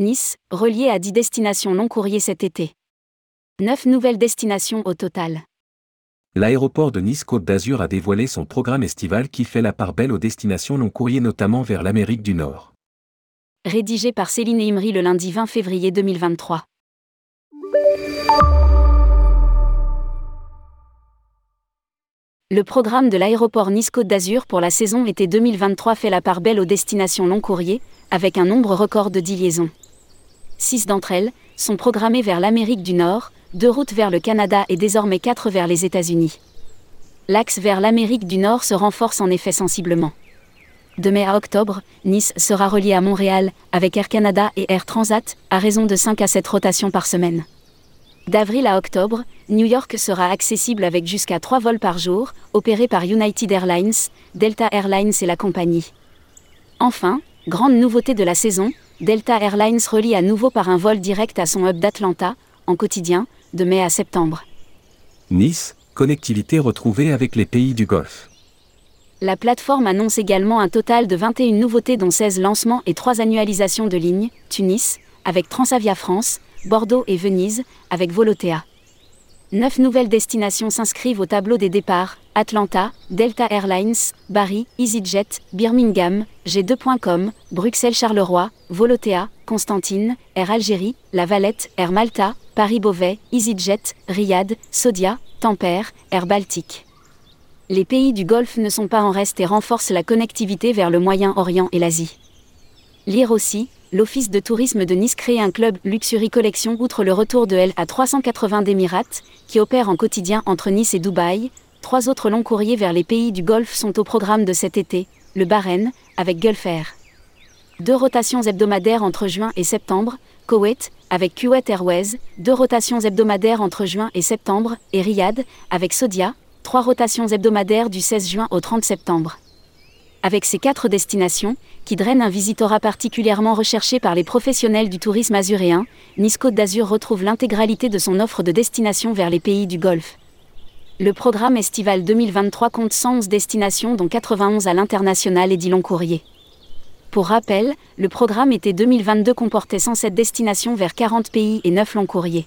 Nice, relié à 10 destinations long courrier cet été. 9 nouvelles destinations au total. L'aéroport de Nice-Côte d'Azur a dévoilé son programme estival qui fait la part belle aux destinations long courrier notamment vers l'Amérique du Nord. Rédigé par Céline Imri le lundi 20 février 2023. Le programme de l'aéroport Nice-Côte d'Azur pour la saison été 2023 fait la part belle aux destinations long courrier, avec un nombre record de 10 liaisons. Six d'entre elles sont programmées vers l'Amérique du Nord, deux routes vers le Canada et désormais quatre vers les États-Unis. L'axe vers l'Amérique du Nord se renforce en effet sensiblement. De mai à octobre, Nice sera relié à Montréal avec Air Canada et Air Transat, à raison de 5 à 7 rotations par semaine. D'avril à octobre, New York sera accessible avec jusqu'à 3 vols par jour, opérés par United Airlines, Delta Airlines et la compagnie. Enfin, grande nouveauté de la saison, Delta Airlines relie à nouveau par un vol direct à son hub d'Atlanta, en quotidien, de mai à septembre. Nice, connectivité retrouvée avec les pays du Golfe. La plateforme annonce également un total de 21 nouveautés dont 16 lancements et 3 annualisations de lignes, Tunis, avec Transavia France, Bordeaux et Venise, avec Volotea. Neuf nouvelles destinations s'inscrivent au tableau des départs Atlanta, Delta Airlines, Bari, EasyJet, Birmingham, G2.com, Bruxelles-Charleroi, Volotea, Constantine, Air Algérie, La Valette, Air Malta, Paris-Beauvais, EasyJet, Riyad, Sodia, Tampere, Air Baltique. Les pays du Golfe ne sont pas en reste et renforcent la connectivité vers le Moyen-Orient et l'Asie. Lire aussi, l'Office de tourisme de Nice crée un club Luxury Collection outre le retour de L à 380 d'Émirats, qui opère en quotidien entre Nice et Dubaï. Trois autres longs courriers vers les pays du Golfe sont au programme de cet été, le Bahreïn, avec Gulf Air. Deux rotations hebdomadaires entre juin et septembre, Koweït, avec Kuwait Airways, deux rotations hebdomadaires entre juin et septembre, et Riyad, avec Sodia, trois rotations hebdomadaires du 16 juin au 30 septembre. Avec ces quatre destinations, qui drainent un visitorat particulièrement recherché par les professionnels du tourisme azuréen, Nice Côte d'Azur retrouve l'intégralité de son offre de destinations vers les pays du Golfe. Le programme estival 2023 compte 111 destinations dont 91 à l'international et 10 longs courriers. Pour rappel, le programme été 2022 comportait 107 destinations vers 40 pays et 9 longs courriers.